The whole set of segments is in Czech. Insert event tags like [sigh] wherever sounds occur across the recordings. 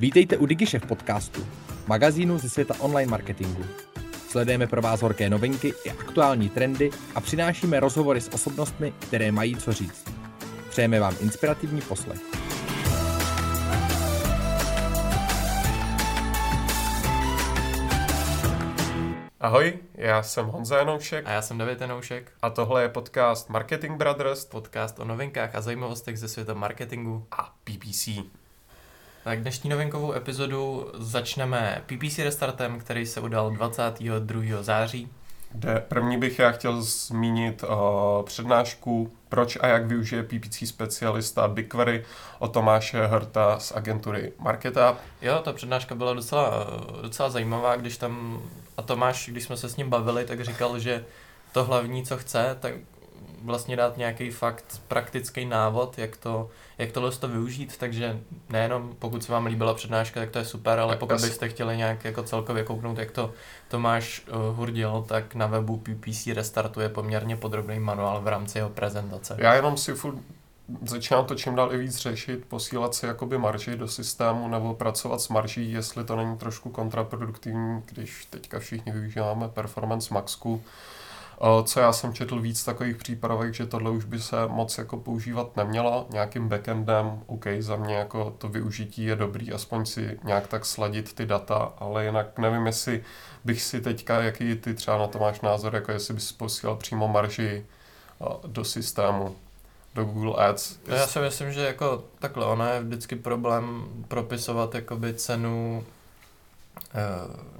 Vítejte u DigiShef podcastu, magazínu ze světa online marketingu. Sledujeme pro vás horké novinky i aktuální trendy a přinášíme rozhovory s osobnostmi, které mají co říct. Přejeme vám inspirativní poslech. Ahoj, já jsem Honza Janoušek. A já jsem David Janoušek. A tohle je podcast Marketing Brothers. Podcast o novinkách a zajímavostech ze světa marketingu a PPC. Tak dnešní novinkovou epizodu začneme PPC restartem, který se udal 22. září. Kde první bych já chtěl zmínit uh, přednášku Proč a jak využije PPC specialista BigQuery o Tomáše Hrta z agentury MarketUp. Jo, ta přednáška byla docela, docela zajímavá, když tam, a Tomáš, když jsme se s ním bavili, tak říkal, že to hlavní, co chce, tak vlastně dát nějaký fakt praktický návod, jak to, jak tohle to využít, takže nejenom pokud se vám líbila přednáška, tak to je super, ale pokud byste chtěli nějak jako celkově kouknout, jak to Tomáš uh, Hurdil, tak na webu PPC Restartuje poměrně podrobný manuál v rámci jeho prezentace. Já jenom si furt začínám to čím dál i víc řešit, posílat si jakoby marži do systému nebo pracovat s marží, jestli to není trošku kontraproduktivní, když teďka všichni využíváme Performance Maxku, co já jsem četl víc takových přípravek, že tohle už by se moc jako používat nemělo. Nějakým backendem, OK, za mě jako to využití je dobrý, aspoň si nějak tak sladit ty data, ale jinak nevím, jestli bych si teďka, jaký ty třeba na to máš názor, jako jestli bys posílal přímo marži do systému do Google Ads. Já si myslím, že jako takhle, ono je vždycky problém propisovat jakoby cenu eh,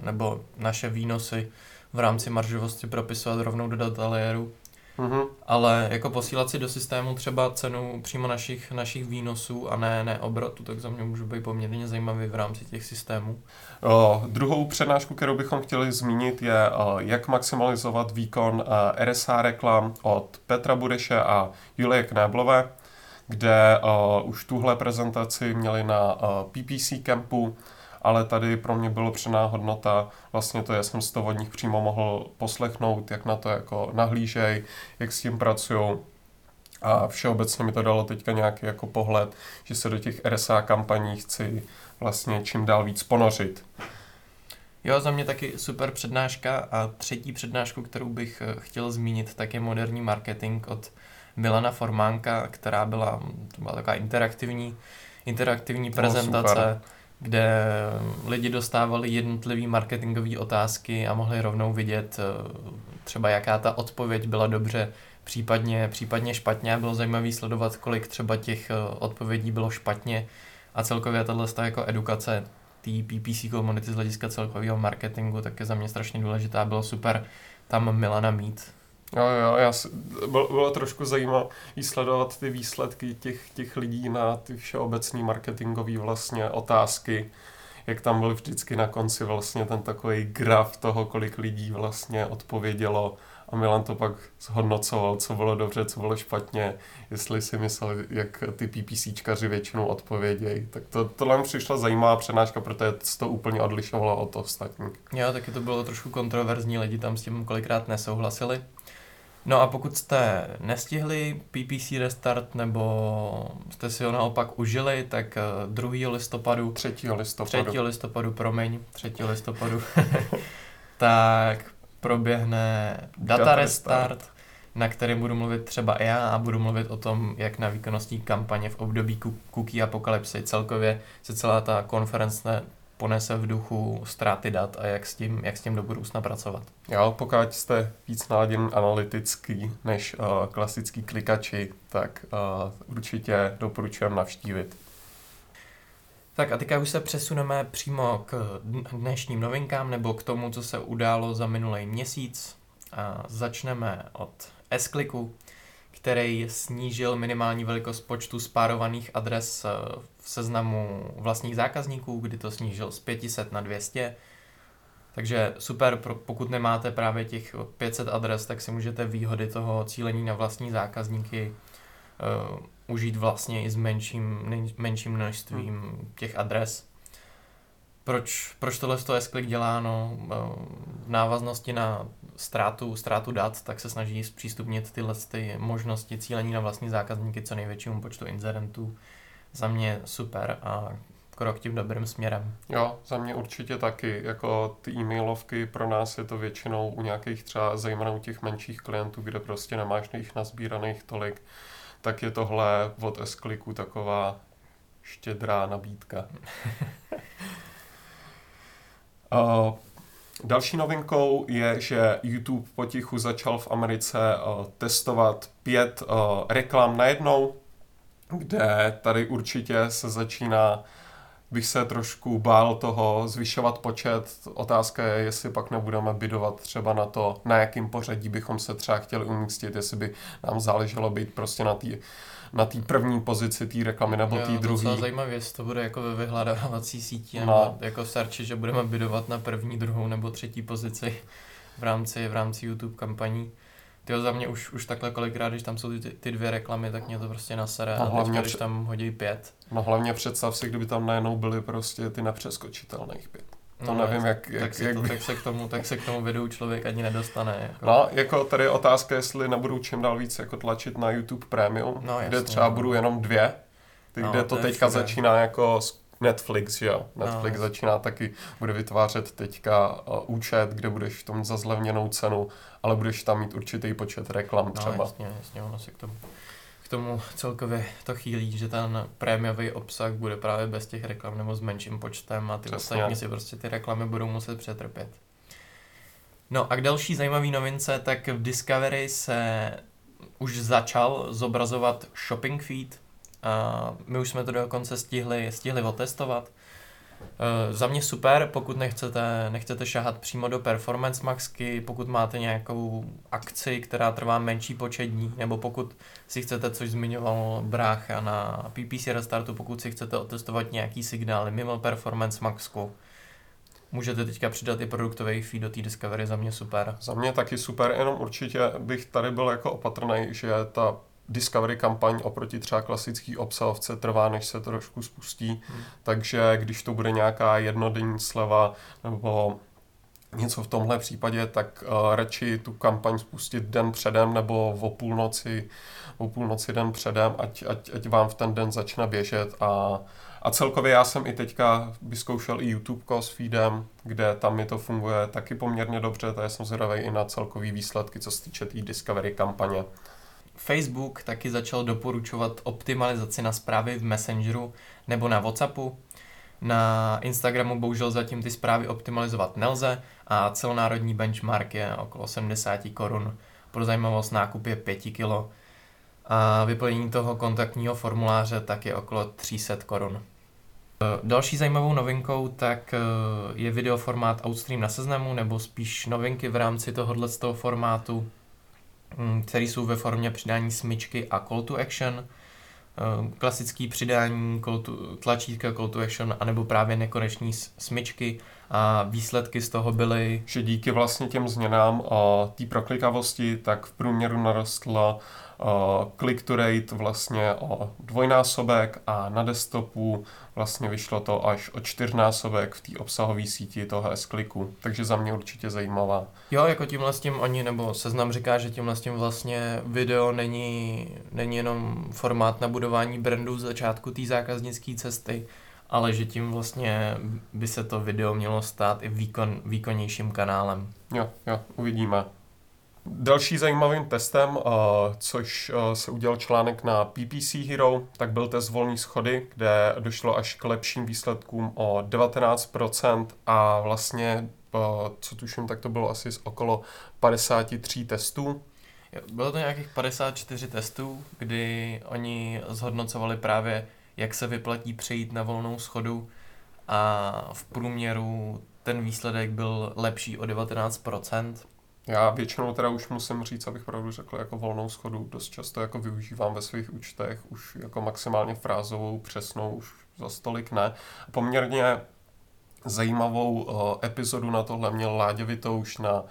nebo naše výnosy v rámci maržovosti propisovat rovnou do data layeru. Mm-hmm. Ale jako posílat si do systému třeba cenu přímo našich, našich výnosů a ne, ne obrotu, tak za mě může být poměrně zajímavý v rámci těch systémů. O, druhou přednášku, kterou bychom chtěli zmínit, je jak maximalizovat výkon o, RSA reklam od Petra Budeše a Julie Knéblové, kde o, už tuhle prezentaci měli na o, PPC campu ale tady pro mě bylo přená hodnota vlastně to, já jsem z toho od nich přímo mohl poslechnout, jak na to jako nahlížej, jak s tím pracují. A všeobecně mi to dalo teďka nějaký jako pohled, že se do těch RSA kampaní chci vlastně čím dál víc ponořit. Jo, za mě taky super přednáška a třetí přednášku, kterou bych eh, chtěl zmínit, tak je moderní marketing od Milana Formánka, která byla, to byla taková interaktivní, interaktivní prezentace. No, kde lidi dostávali jednotlivé marketingové otázky a mohli rovnou vidět eh, třeba jaká ta odpověď byla dobře, případně, případně špatně. Bylo zajímavé sledovat, kolik třeba těch eh, odpovědí bylo špatně a celkově tahle jako edukace té PPC komunity z hlediska celkového marketingu tak je za mě strašně důležitá. Bylo super tam Milana mít, Jo, jo, já bylo, bylo trošku zajímavé sledovat ty výsledky těch, těch lidí na ty všeobecní marketingové vlastně otázky, jak tam byl vždycky na konci vlastně ten takový graf toho, kolik lidí vlastně odpovědělo a Milan to pak zhodnocoval, co bylo dobře, co bylo špatně, jestli si myslel, jak ty PPCčkaři většinou odpovědějí. Tak to, tohle mi přišla zajímavá přednáška, protože to úplně odlišovalo od ostatních. Jo, taky to bylo trošku kontroverzní, lidi tam s tím kolikrát nesouhlasili. No a pokud jste nestihli PPC restart nebo jste si ho naopak užili, tak 2. Eh, listopadu... 3. listopadu. 3. listopadu, promiň, 3. listopadu, [laughs] tak proběhne data, data restart, restart, na kterém budu mluvit třeba já a budu mluvit o tom, jak na výkonnostní kampaně v období cookie apokalypsy celkově se celá ta konference ponese v duchu ztráty dat a jak s tím, jak s tím do budoucna pracovat. Jo, pokud jste víc naladěn analytický než uh, klasický klikači, tak uh, určitě doporučujem navštívit. Tak a teďka už se přesuneme přímo k dnešním novinkám nebo k tomu, co se událo za minulý měsíc. A začneme od s který snížil minimální velikost počtu spárovaných adres eh, v seznamu vlastních zákazníků, kdy to snížil z 500 na 200. Takže super, pokud nemáte právě těch 500 adres, tak si můžete výhody toho cílení na vlastní zákazníky uh, užít vlastně i s menším, menším množstvím hmm. těch adres. Proč, proč tohle to s dělá? No, eh, v návaznosti na ztrátu, ztrátu dat, tak se snaží zpřístupnit tyhle ty možnosti cílení na vlastní zákazníky co největšímu počtu inzerentů. Za mě super a krok tím dobrým směrem. Jo, za mě určitě taky. Jako ty e-mailovky pro nás je to většinou u nějakých třeba zejména u těch menších klientů, kde prostě nemáš jich nazbíraných tolik, tak je tohle od s taková štědrá nabídka. uh, [laughs] další novinkou je, že YouTube potichu začal v Americe uh, testovat pět uh, reklam najednou, kde tady určitě se začíná bych se trošku bál toho zvyšovat počet. Otázka je, jestli pak nebudeme bydovat třeba na to, na jakým pořadí bychom se třeba chtěli umístit, jestli by nám záleželo být prostě na té na té první pozici té reklamy nebo té druhé. To zajímavé, jestli to bude jako ve vyhledávací síti, no. jako v searchi, že budeme bydovat na první, druhou nebo třetí pozici v rámci, v rámci YouTube kampaní. Ty za mě už, už takhle kolikrát, když tam jsou ty, ty dvě reklamy, tak mě to prostě nasere. No, a hlavně, když tam hodí pět. No hlavně představ si, kdyby tam najednou byly prostě ty nepřeskočitelných pět. To no, nevím, jak, jak, tak, jak to, by... tak, se k tomu, tak se k tomu videu člověk ani nedostane. Jako. No, jako tady je otázka, jestli nebudu čím dál víc jako tlačit na YouTube Premium, no, jasně, kde třeba no. budu jenom dvě, ty, no, kde to, to teďka všude. začíná jako Netflix, jo. Netflix no, začíná taky, bude vytvářet teďka uh, účet, kde budeš v tom za zlevněnou cenu, ale budeš tam mít určitý počet reklam no, třeba. No, jasně, jasně, ono se k tomu k tomu celkově to chýlí, že ten prémiový obsah bude právě bez těch reklam nebo s menším počtem a ty ostatní si prostě ty reklamy budou muset přetrpět. No a k další zajímavé novince, tak v Discovery se už začal zobrazovat shopping feed. A my už jsme to dokonce stihli, stihli otestovat. Uh, za mě super, pokud nechcete, nechcete šahat přímo do Performance Maxky, pokud máte nějakou akci, která trvá menší počet dní, nebo pokud si chcete, což zmiňoval Brácha na PPC Restartu, pokud si chcete otestovat nějaký signály mimo Performance Maxku, můžete teďka přidat i produktový feed do té Discovery, za mě super. Za mě taky super, jenom určitě bych tady byl jako opatrný, že ta discovery kampaň oproti třeba klasický obsahovce trvá, než se trošku spustí, hmm. takže když to bude nějaká jednodenní sleva nebo něco v tomhle případě, tak uh, radši tu kampaň spustit den předem nebo o půlnoci, o půlnoci den předem, ať, ať, ať vám v ten den začne běžet a a celkově já jsem i teďka vyzkoušel i YouTube s feedem, kde tam mi to funguje taky poměrně dobře, takže jsem zvědavý i na celkový výsledky, co se týče té Discovery kampaně. Facebook taky začal doporučovat optimalizaci na zprávy v Messengeru nebo na WhatsAppu. Na Instagramu bohužel zatím ty zprávy optimalizovat nelze a celonárodní benchmark je okolo 70 korun. Pro zajímavost nákup je 5 kg. A vyplnění toho kontaktního formuláře tak je okolo 300 korun. Další zajímavou novinkou tak eh, je videoformát Outstream na seznamu, nebo spíš novinky v rámci tohohle z toho formátu. Mm, které jsou ve formě přidání smyčky a call to action, eh, klasický přidání call to, tlačítka call to action, anebo právě nekoneční smyčky a výsledky z toho byly... Že díky vlastně těm změnám a té proklikavosti, tak v průměru narostla click to rate vlastně o dvojnásobek a na desktopu vlastně vyšlo to až o čtyřnásobek v té obsahové síti toho S-kliku, takže za mě určitě zajímavá. Jo, jako tímhle s tím oni, nebo seznam říká, že tímhle s tím vlastně video není, není jenom formát na budování brandu v začátku té zákaznické cesty, ale že tím vlastně by se to video mělo stát i výkon, výkonnějším kanálem. Jo, jo, uvidíme. Další zajímavým testem, což se udělal článek na PPC Hero, tak byl test volný schody, kde došlo až k lepším výsledkům o 19% a vlastně, co tuším, tak to bylo asi z okolo 53 testů. Bylo to nějakých 54 testů, kdy oni zhodnocovali právě, jak se vyplatí přejít na volnou schodu a v průměru ten výsledek byl lepší o 19%. Já většinou teda už musím říct, abych pravdu řekl, jako volnou schodu dost často jako využívám ve svých účtech, už jako maximálně frázovou, přesnou, už za stolik ne. Poměrně zajímavou uh, epizodu na tohle měl Láďa Vitouš na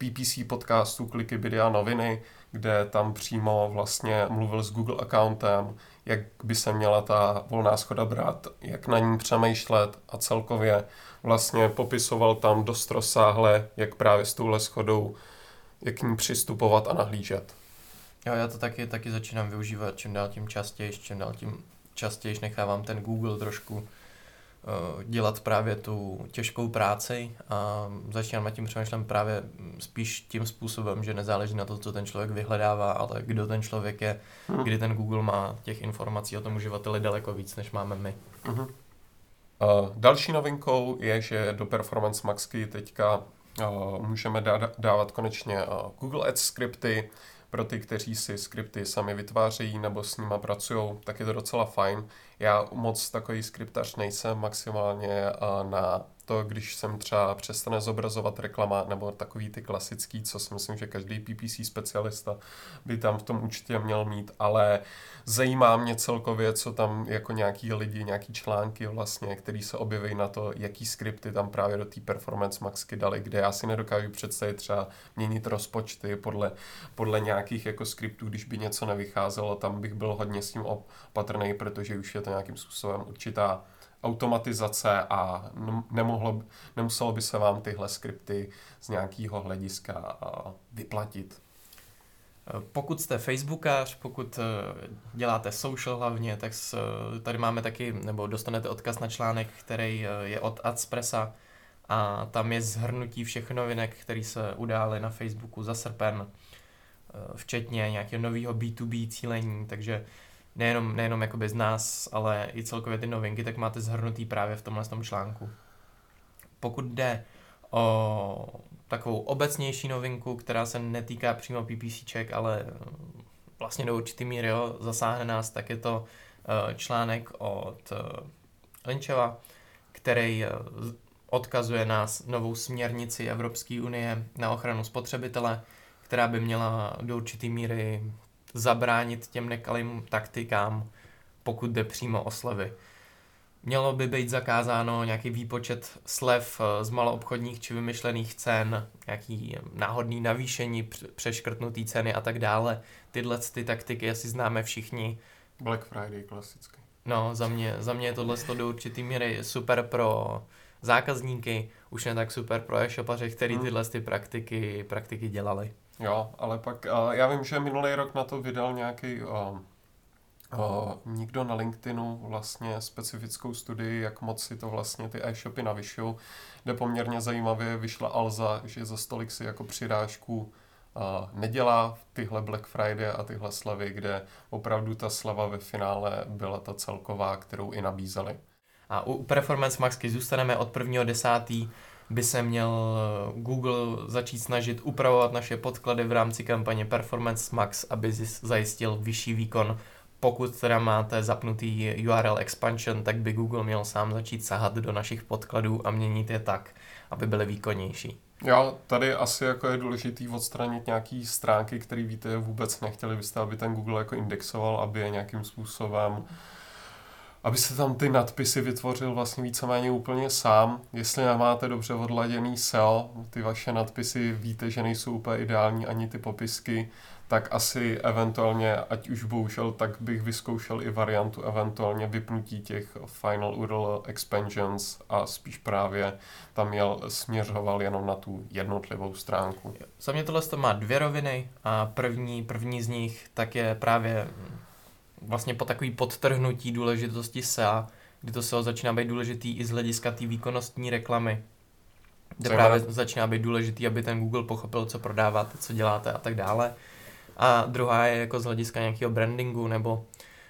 PPC podcastu Kliky, Bidy a noviny, kde tam přímo vlastně mluvil s Google accountem, jak by se měla ta volná schoda brát, jak na ní přemýšlet a celkově vlastně popisoval tam dost rozsáhle, jak právě s touhle schodou, jak k ní přistupovat a nahlížet. Jo, já to taky, taky začínám využívat čím dál tím častěji, čím dál tím častěji nechávám ten Google trošku dělat právě tu těžkou práci a začínám nad tím přemýšlem právě spíš tím způsobem, že nezáleží na to, co ten člověk vyhledává, ale kdo ten člověk je, hmm. kdy ten Google má těch informací o tom uživateli daleko víc, než máme my. Hmm. Uh, další novinkou je, že do Performance Maxky teďka uh, můžeme dávat konečně uh, Google Ads skripty, pro ty, kteří si skripty sami vytvářejí nebo s nima pracují, tak je to docela fajn. Já moc takový skriptař nejsem, maximálně na to, když jsem třeba přestane zobrazovat reklama nebo takový ty klasický, co si myslím, že každý PPC specialista by tam v tom určitě měl mít, ale zajímá mě celkově, co tam jako nějaký lidi, nějaký články vlastně, který se objeví na to, jaký skripty tam právě do té Performance Maxky dali, kde já si nedokážu představit třeba měnit rozpočty podle, podle nějakých jako skriptů, když by něco nevycházelo, tam bych byl hodně s tím opatrný, protože už je to nějakým způsobem určitá automatizace a nemohlo, nemuselo by se vám tyhle skripty z nějakého hlediska vyplatit. Pokud jste Facebookář, pokud e, děláte social hlavně, tak tady máme taky, nebo dostanete odkaz na článek, který e, je od Adspressa a tam je zhrnutí všech novinek, které se udály na Facebooku za srpen, e, včetně nějakého nového B2B cílení, takže nejenom, nejenom jakoby z nás, ale i celkově ty novinky, tak máte zhrnutý právě v tomhle tom článku. Pokud jde o takovou obecnější novinku, která se netýká přímo PPCček, ale vlastně do určitý míry jo, zasáhne nás, tak je to uh, článek od uh, Linčeva, který odkazuje nás novou směrnici Evropské unie na ochranu spotřebitele, která by měla do určitý míry zabránit těm nekalým taktikám, pokud jde přímo o slevy. Mělo by být zakázáno nějaký výpočet slev eh, z maloobchodních či vymyšlených cen, nějaký náhodný navýšení, přeškrtnutý ceny a tak dále. Tyhle ty taktiky asi známe všichni. Black Friday klasicky. No, za mě, za mě je tohle do určitý míry super pro zákazníky, už ne tak super pro e-shopaře, který hmm. tyhle ty praktiky, praktiky dělali. Jo, ale pak uh, já vím, že minulý rok na to vydal nějaký uh, uh, někdo na LinkedInu vlastně specifickou studii, jak moc si to vlastně ty e-shopy navyšují, kde poměrně zajímavě vyšla Alza, že za stolik si jako přirážku uh, nedělá tyhle Black Friday a tyhle slavy, kde opravdu ta slava ve finále byla ta celková, kterou i nabízeli. A u Performance Maxky zůstaneme od 1.10 by se měl eh, Google začít snažit upravovat naše podklady v rámci kampaně Performance Max, aby zajistil vyšší výkon. Pokud teda máte zapnutý URL expansion, tak by Google měl sám začít sahat do našich podkladů a měnit je tak, aby byly výkonnější. Já tady asi jako je důležitý odstranit nějaký stránky, které víte vůbec nechtěli byste, aby ten Google jako indexoval, aby je nějakým způsobem aby se tam ty nadpisy vytvořil vlastně víceméně úplně sám. Jestli nemáte dobře odladěný SEO, ty vaše nadpisy víte, že nejsou úplně ideální ani ty popisky, tak asi eventuálně, ať už bohužel, tak bych vyzkoušel i variantu eventuálně vypnutí těch final URL expansions a spíš právě tam měl, směřoval jenom na tu jednotlivou stránku. Za mě tohle to má dvě roviny a první, první z nich tak je právě vlastně po takový podtrhnutí důležitosti SEA, kdy to SEO začíná být důležitý i z hlediska té výkonnostní reklamy. Kde Co právě začíná být důležitý, aby ten Google pochopil, co prodáváte, co děláte a tak dále. A druhá je jako z hlediska nějakého brandingu nebo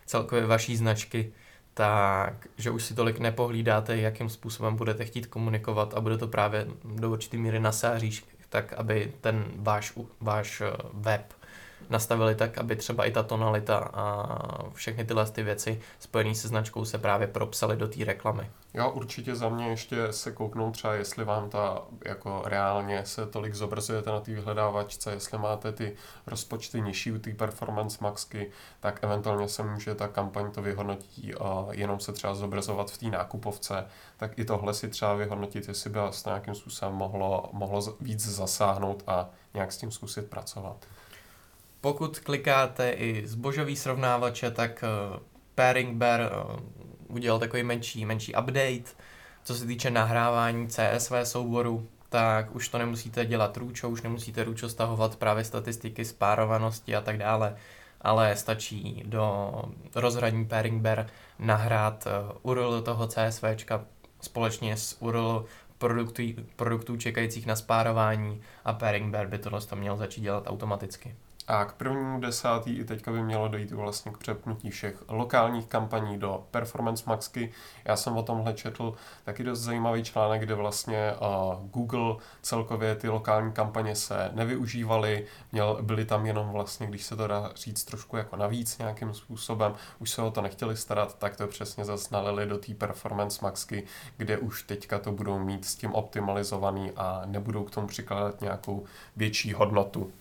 celkově vaší značky, tak že už si tolik nepohlídáte, jakým způsobem budete chtít komunikovat a bude to právě do určité míry na tak aby ten váš, váš eh, web nastavili tak, aby třeba i ta tonalita a všechny tyhle ty věci spojené se značkou se právě propsaly do té reklamy. Jo, určitě za mě ještě se kouknout třeba, jestli vám ta jako reálně se tolik zobrazujete na té vyhledávačce, jestli máte ty rozpočty nižší u té performance maxky, tak eventuálně se může ta kampaň to vyhodnotí a jenom se třeba zobrazovat v té nákupovce, tak i tohle si třeba vyhodnotit, jestli by vás nějakým způsobem mohlo, mohlo víc zasáhnout a nějak s tím zkusit pracovat. Pokud klikáte i zbožový srovnávače, tak uh, Pairing Bear uh, udělal takový menší, menší update. Co se týče nahrávání CSV souboru, tak už to nemusíte dělat růčo, už nemusíte růčo stahovat právě statistiky spárovanosti a tak dále, ale stačí do rozhraní Pairing Bear nahrát uh, URL toho CSVčka společně s URL produktů, produktů čekajících na spárování a Pairing Bear by tohle to měl začít dělat automaticky. A k prvnímu desátý i teďka by mělo dojít vlastně k přepnutí všech lokálních kampaní do Performance Maxky. Já jsem o tomhle četl taky dost zajímavý článek, kde vlastně uh, Google celkově ty lokální kampaně se nevyužívaly, měl, byly tam jenom vlastně, když se to dá říct trošku jako navíc nějakým způsobem, už se o to nechtěli starat, tak to přesně zase nalili do té Performance Maxky, kde už teďka to budou mít s tím optimalizovaný a nebudou k tomu přikládat nějakou větší hodnotu.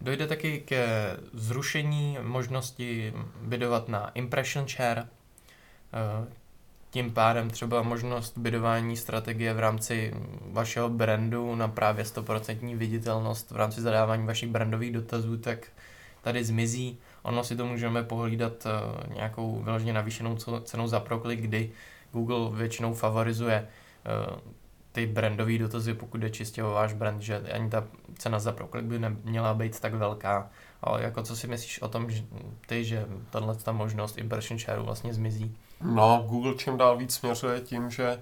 Dojde taky ke zrušení možnosti bydovat na impression share, eh, tím pádem třeba možnost bydování strategie v rámci vašeho brandu na právě 100% viditelnost v rámci zadávání vašich brandových dotazů, tak tady zmizí. Ono si to můžeme pohlídat eh, nějakou vyloženě navýšenou cenou za proklik, kdy Google většinou favorizuje eh, ty brandové dotazy, pokud je čistě o váš brand, že ani ta cena za proklik by neměla být tak velká. Ale jako co si myslíš o tom, že ty, že tahle ta možnost impression share vlastně zmizí? No, Google čím dál víc směřuje tím, že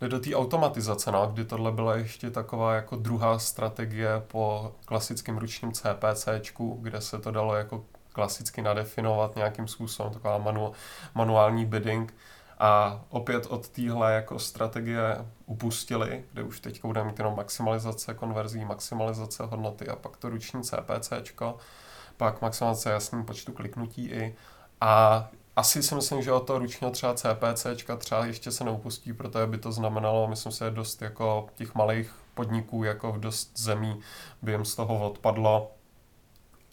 jde do té automatizace, no, kdy tohle byla ještě taková jako druhá strategie po klasickém ručním CPCčku, kde se to dalo jako klasicky nadefinovat nějakým způsobem, taková manu, manuální bidding, a opět od téhle jako strategie upustili, kde už teď budeme mít jenom maximalizace konverzí, maximalizace hodnoty a pak to ruční CPCčko, pak maximalizace jasný počtu kliknutí i. A asi si myslím, že od toho ručního třeba CPCčka třeba ještě se neupustí, protože by to znamenalo, myslím si, dost jako těch malých podniků, jako v dost zemí by jim z toho odpadlo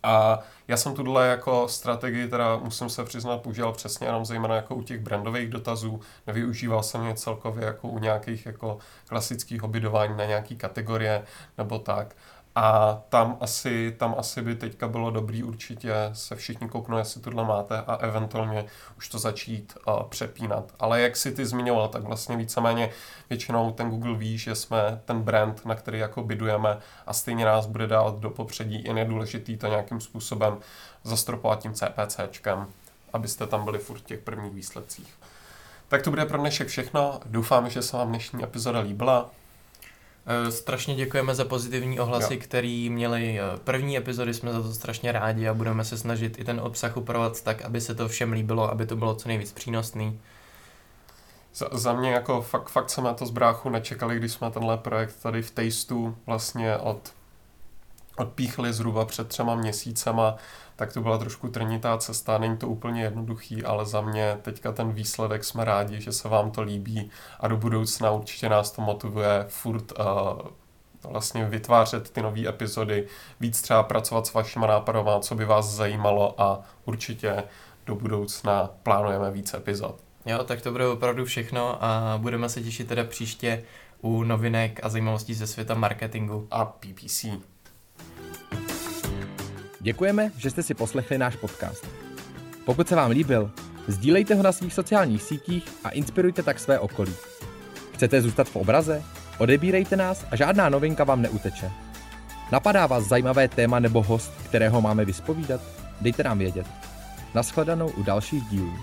a já jsem tuhle jako strategii, teda musím se přiznat, používal přesně jenom zejména jako u těch brandových dotazů. Nevyužíval jsem je celkově jako u nějakých jako klasických obydování na nějaký kategorie nebo tak. A tam asi, tam asi by teďka bylo dobrý určitě se všichni kouknout, jestli tohle máte a eventuálně už to začít uh, přepínat. Ale jak si ty zmiňoval, tak vlastně víceméně většinou ten Google ví, že jsme ten brand, na který jako bydujeme a stejně nás bude dávat do popředí. Jen je důležitý to nějakým způsobem zastropovat tím CPCčkem, abyste tam byli furt v těch prvních výsledcích. Tak to bude pro dnešek všechno. Doufám, že se vám dnešní epizoda líbila. Eh, strašně děkujeme za pozitivní ohlasy, jo. který měli eh, první epizody, jsme za to strašně rádi a budeme se snažit i ten obsah upravovat tak, aby se to všem líbilo, aby to bylo co nejvíc přínosný. Za, za mě jako fakt, fakt jsme na to z bráchu nečekali, když jsme tenhle projekt tady v Tasteu vlastně od, odpíchli zhruba před třema měsícema tak to byla trošku trnitá cesta, není to úplně jednoduchý, ale za mě teďka ten výsledek jsme rádi, že se vám to líbí a do budoucna určitě nás to motivuje furt uh, vlastně vytvářet ty nové epizody, víc třeba pracovat s vašima nápadama, co by vás zajímalo a určitě do budoucna plánujeme víc epizod. Jo, tak to bude opravdu všechno a budeme se těšit teda příště u novinek a zajímavostí ze světa marketingu. A PPC. Děkujeme, že jste si poslechli náš podcast. Pokud se vám líbil, sdílejte ho na svých sociálních sítích a inspirujte tak své okolí. Chcete zůstat v obraze? Odebírejte nás a žádná novinka vám neuteče. Napadá vás zajímavé téma nebo host, kterého máme vyspovídat? Dejte nám vědět. Naschledanou u dalších dílů.